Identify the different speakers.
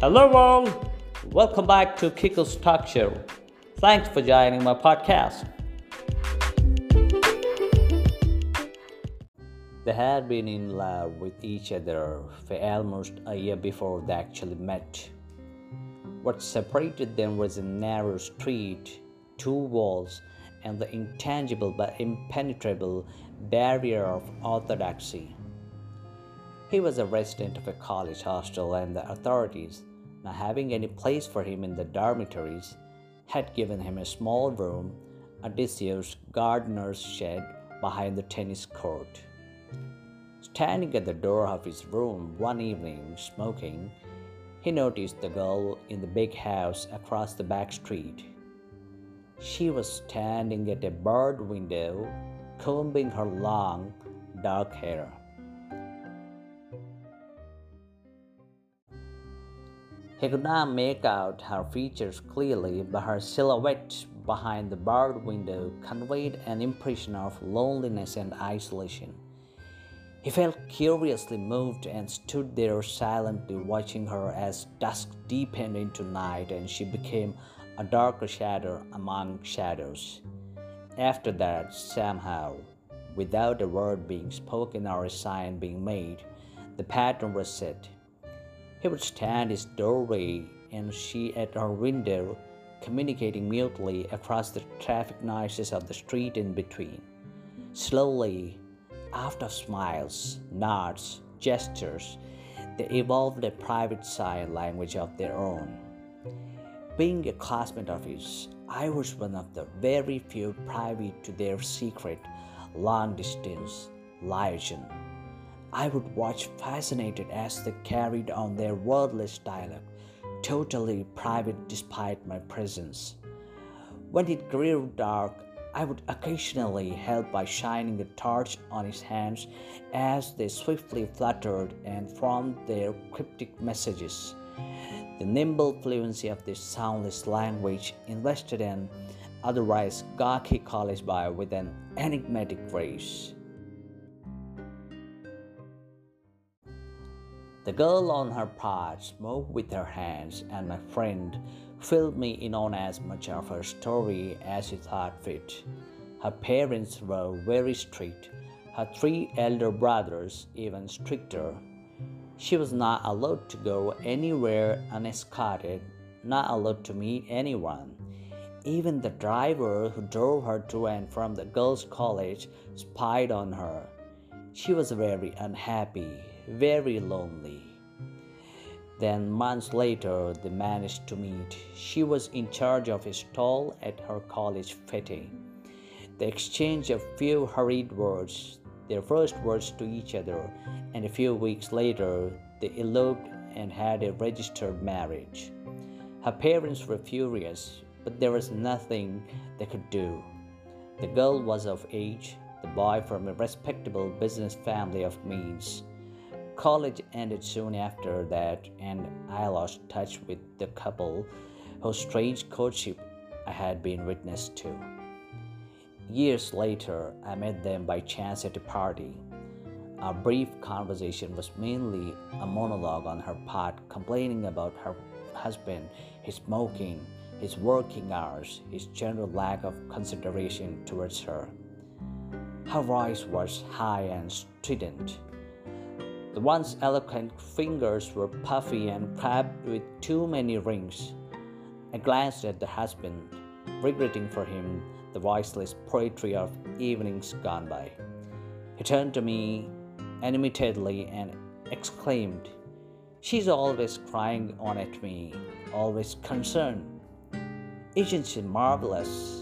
Speaker 1: Hello, all. Welcome back to Kiko's Talk Show. Thanks for joining my podcast. They had been in love with each other for almost a year before they actually met. What separated them was a narrow street, two walls, and the intangible but impenetrable barrier of orthodoxy. He was a resident of a college hostel, and the authorities, not having any place for him in the dormitories, had given him a small room, a disused gardener's shed behind the tennis court. Standing at the door of his room one evening, smoking, he noticed the girl in the big house across the back street. She was standing at a barred window, combing her long, dark hair. He could not make out her features clearly, but her silhouette behind the barred window conveyed an impression of loneliness and isolation. He felt curiously moved and stood there silently watching her as dusk deepened into night and she became a darker shadow among shadows. After that, somehow, without a word being spoken or a sign being made, the pattern was set. He would stand his doorway and she at her window, communicating mutely across the traffic noises of the street in between. Slowly, after smiles, nods, gestures, they evolved a private sign language of their own. Being a classmate of his, I was one of the very few privy to their secret, long distance liaison. I would watch fascinated as they carried on their wordless dialogue, totally private despite my presence. When it grew dark, I would occasionally help by shining a torch on his hands as they swiftly fluttered and formed their cryptic messages. The nimble fluency of this soundless language invested an otherwise gawky college boy with an enigmatic grace. The girl on her part spoke with her hands, and my friend filled me in on as much of her story as he thought fit. Her parents were very strict, her three elder brothers even stricter. She was not allowed to go anywhere unescorted, not allowed to meet anyone. Even the driver who drove her to and from the girls' college spied on her. She was very unhappy, very lonely. Then, months later, they managed to meet. She was in charge of a stall at her college fete. They exchanged a few hurried words, their first words to each other, and a few weeks later, they eloped and had a registered marriage. Her parents were furious, but there was nothing they could do. The girl was of age, the boy from a respectable business family of means. College ended soon after that, and I lost touch with the couple whose strange courtship I had been witness to. Years later, I met them by chance at a party. Our brief conversation was mainly a monologue on her part, complaining about her husband, his smoking, his working hours, his general lack of consideration towards her. Her voice was high and strident. The once eloquent fingers were puffy and crabbed with too many rings. I glanced at the husband, regretting for him the voiceless poetry of evenings gone by. He turned to me animatedly and exclaimed, She's always crying on at me, always concerned. Isn't she marvelous?